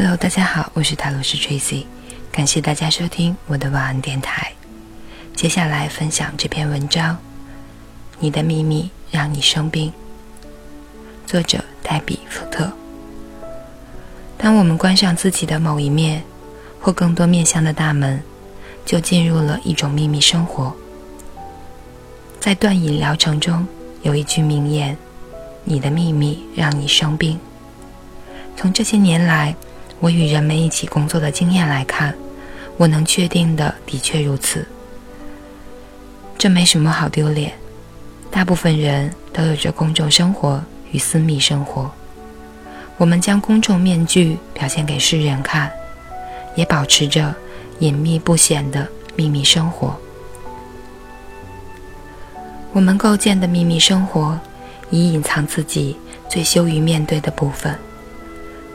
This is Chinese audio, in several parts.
Hello，大家好，我是塔罗斯 Tracy，感谢大家收听我的晚安电台。接下来分享这篇文章：你的秘密让你生病。作者黛比·福特。当我们关上自己的某一面或更多面向的大门，就进入了一种秘密生活。在断饮疗程中有一句名言：“你的秘密让你生病。”从这些年来。我与人们一起工作的经验来看，我能确定的的确如此。这没什么好丢脸。大部分人都有着公众生活与私密生活。我们将公众面具表现给世人看，也保持着隐秘不显的秘密生活。我们构建的秘密生活，以隐藏自己最羞于面对的部分。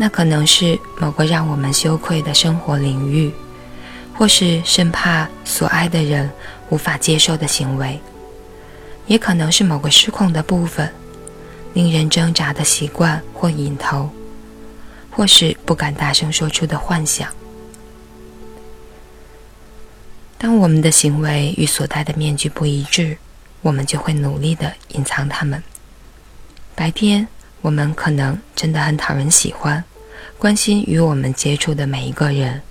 那可能是某个让我们羞愧的生活领域，或是生怕所爱的人无法接受的行为，也可能是某个失控的部分，令人挣扎的习惯或瘾头，或是不敢大声说出的幻想。当我们的行为与所戴的面具不一致，我们就会努力的隐藏它们。白天。我们可能真的很讨人喜欢，关心与我们接触的每一个人。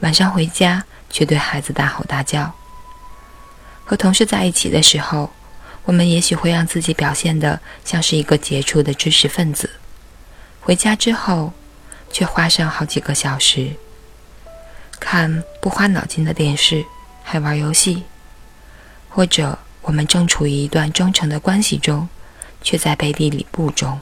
晚上回家却对孩子大吼大叫。和同事在一起的时候，我们也许会让自己表现得像是一个杰出的知识分子。回家之后，却花上好几个小时看不花脑筋的电视，还玩游戏。或者，我们正处于一段忠诚的关系中，却在背地里不忠。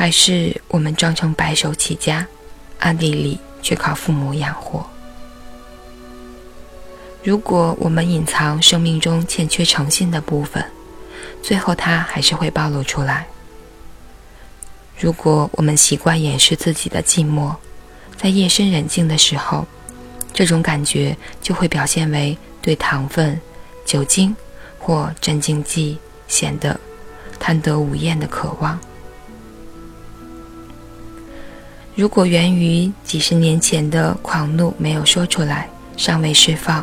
还是我们装成白手起家，暗地里却靠父母养活。如果我们隐藏生命中欠缺诚信的部分，最后它还是会暴露出来。如果我们习惯掩饰自己的寂寞，在夜深人静的时候，这种感觉就会表现为对糖分、酒精或镇静剂显得贪得无厌的渴望。如果源于几十年前的狂怒没有说出来，尚未释放，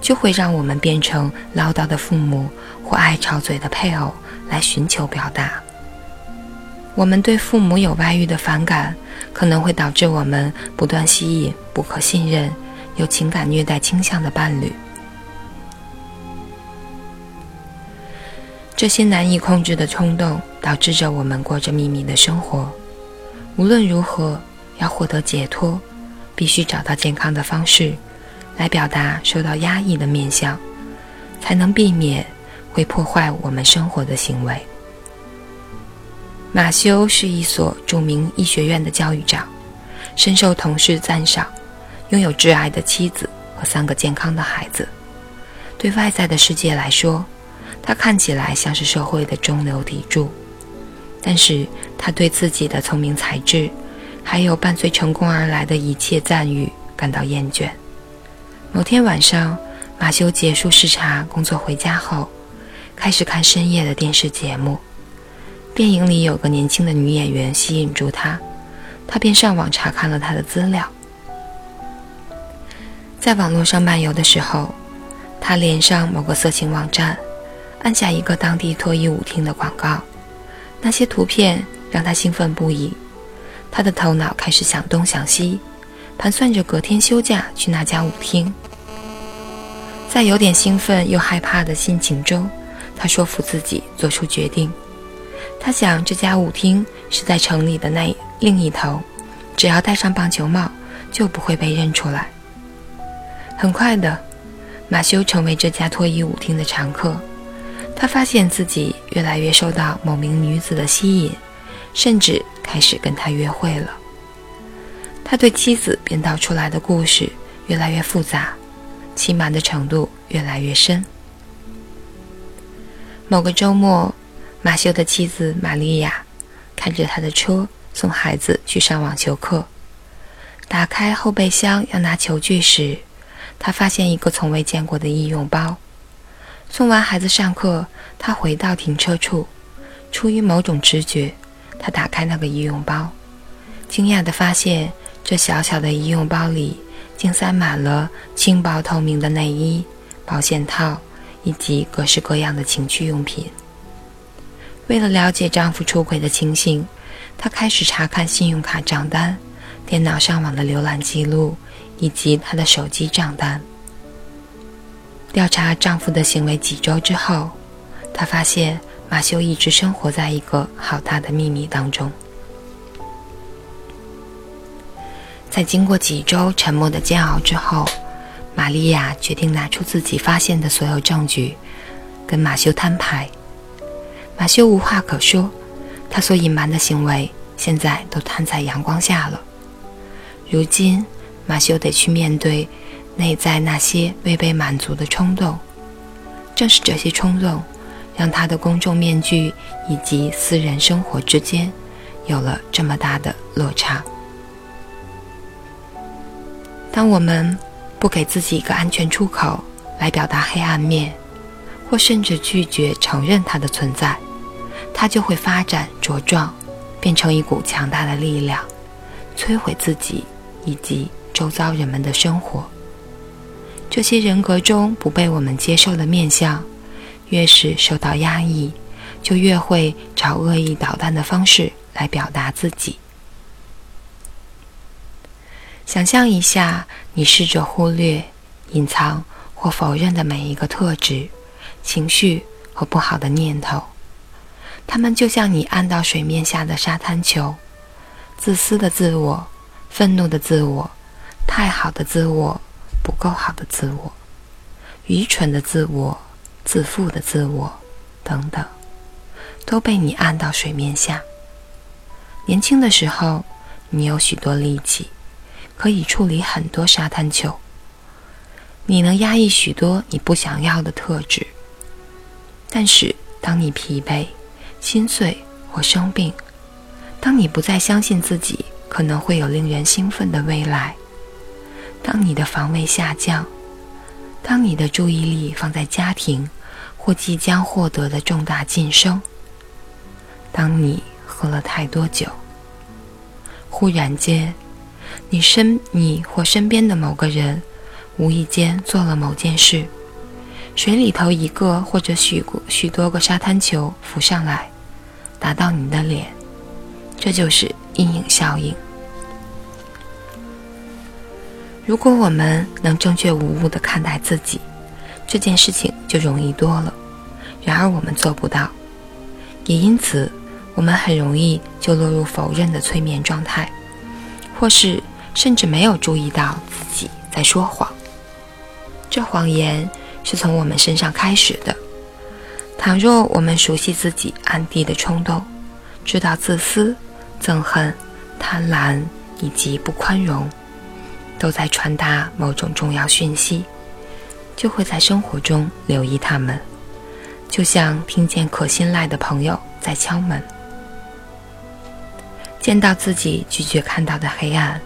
就会让我们变成唠叨的父母或爱吵嘴的配偶来寻求表达。我们对父母有外遇的反感，可能会导致我们不断吸引不可信任、有情感虐待倾向的伴侣。这些难以控制的冲动，导致着我们过着秘密的生活。无论如何，要获得解脱，必须找到健康的方式，来表达受到压抑的面相，才能避免会破坏我们生活的行为。马修是一所著名医学院的教育长，深受同事赞赏，拥有挚爱的妻子和三个健康的孩子。对外在的世界来说，他看起来像是社会的中流砥柱。但是他对自己的聪明才智，还有伴随成功而来的一切赞誉感到厌倦。某天晚上，马修结束视察工作回家后，开始看深夜的电视节目。电影里有个年轻的女演员吸引住他，他便上网查看了她的资料。在网络上漫游的时候，他连上某个色情网站，按下一个当地脱衣舞厅的广告。那些图片让他兴奋不已，他的头脑开始想东想西，盘算着隔天休假去那家舞厅。在有点兴奋又害怕的心情中，他说服自己做出决定。他想，这家舞厅是在城里的那另一头，只要戴上棒球帽，就不会被认出来。很快的，马修成为这家脱衣舞厅的常客。他发现自己越来越受到某名女子的吸引，甚至开始跟她约会了。他对妻子编导出来的故事越来越复杂，欺瞒的程度越来越深。某个周末，马修的妻子玛利亚开着他的车送孩子去上网球课。打开后备箱要拿球具时，他发现一个从未见过的医用包。送完孩子上课，他回到停车处，出于某种直觉，他打开那个医用包，惊讶地发现，这小小的医用包里竟塞满了轻薄透明的内衣、保险套以及各式各样的情趣用品。为了了解丈夫出轨的情形，她开始查看信用卡账单、电脑上网的浏览记录以及她的手机账单。调查丈夫的行为几周之后，她发现马修一直生活在一个好大的秘密当中。在经过几周沉默的煎熬之后，玛利亚决定拿出自己发现的所有证据，跟马修摊牌。马修无话可说，他所隐瞒的行为现在都摊在阳光下了。如今，马修得去面对内在那些未被满足的冲动。正是这些冲动，让他的公众面具以及私人生活之间有了这么大的落差。当我们不给自己一个安全出口来表达黑暗面，或甚至拒绝承认它的存在，它就会发展茁壮，变成一股强大的力量，摧毁自己以及周遭人们的生活。这些人格中不被我们接受的面相，越是受到压抑，就越会找恶意捣蛋的方式来表达自己。想象一下，你试着忽略、隐藏或否认的每一个特质、情绪和不好的念头，它们就像你按到水面下的沙滩球。自私的自我、愤怒的自我、太好的自我、不够好的自我、愚蠢的自我、自负的自我等等，都被你按到水面下。年轻的时候，你有许多力气。可以处理很多沙滩球。你能压抑许多你不想要的特质，但是当你疲惫、心碎或生病，当你不再相信自己可能会有令人兴奋的未来，当你的防卫下降，当你的注意力放在家庭或即将获得的重大晋升，当你喝了太多酒，忽然间。你身你或身边的某个人，无意间做了某件事，水里头一个或者许许多个沙滩球浮上来，打到你的脸，这就是阴影效应。如果我们能正确无误地看待自己，这件事情就容易多了。然而我们做不到，也因此我们很容易就落入否认的催眠状态。或是甚至没有注意到自己在说谎，这谎言是从我们身上开始的。倘若我们熟悉自己暗地的冲动，知道自私、憎恨、贪婪以及不宽容都在传达某种重要讯息，就会在生活中留意他们，就像听见可信赖的朋友在敲门。见到自己拒绝看到的黑暗，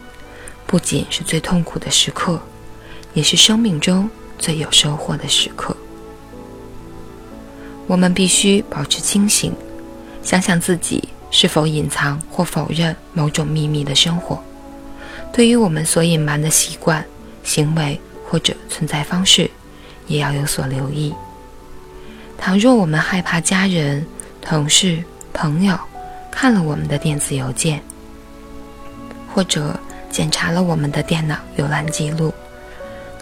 不仅是最痛苦的时刻，也是生命中最有收获的时刻。我们必须保持清醒，想想自己是否隐藏或否认某种秘密的生活。对于我们所隐瞒的习惯、行为或者存在方式，也要有所留意。倘若我们害怕家人、同事、朋友，看了我们的电子邮件，或者检查了我们的电脑浏览记录，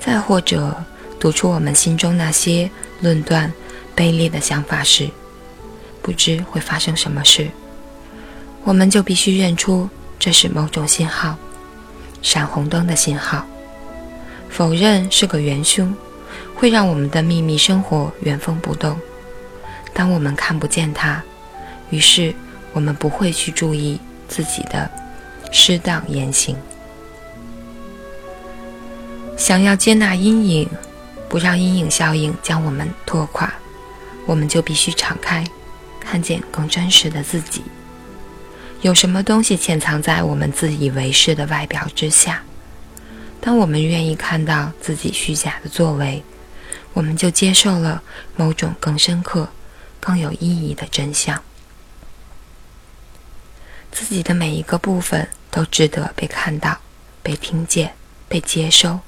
再或者读出我们心中那些论断、卑劣的想法时，不知会发生什么事。我们就必须认出这是某种信号，闪红灯的信号。否认是个元凶，会让我们的秘密生活原封不动。当我们看不见它，于是。我们不会去注意自己的适当言行。想要接纳阴影，不让阴影效应将我们拖垮，我们就必须敞开，看见更真实的自己。有什么东西潜藏在我们自以为是的外表之下？当我们愿意看到自己虚假的作为，我们就接受了某种更深刻、更有意义的真相。自己的每一个部分都值得被看到、被听见、被接收。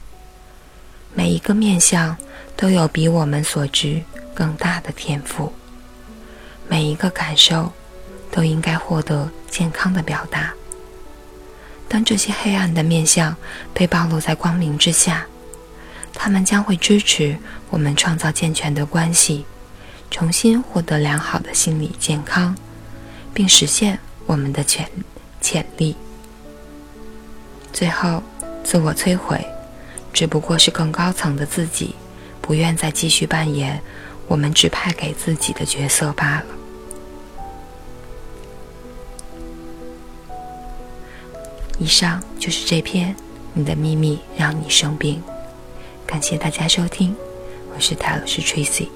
每一个面相都有比我们所知更大的天赋。每一个感受都应该获得健康的表达。当这些黑暗的面相被暴露在光明之下，他们将会支持我们创造健全的关系，重新获得良好的心理健康，并实现我们的潜潜力。最后，自我摧毁，只不过是更高层的自己不愿再继续扮演我们指派给自己的角色罢了。以上就是这篇《你的秘密让你生病》。感谢大家收听，我是泰勒斯 Tracy，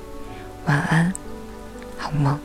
晚安，好梦。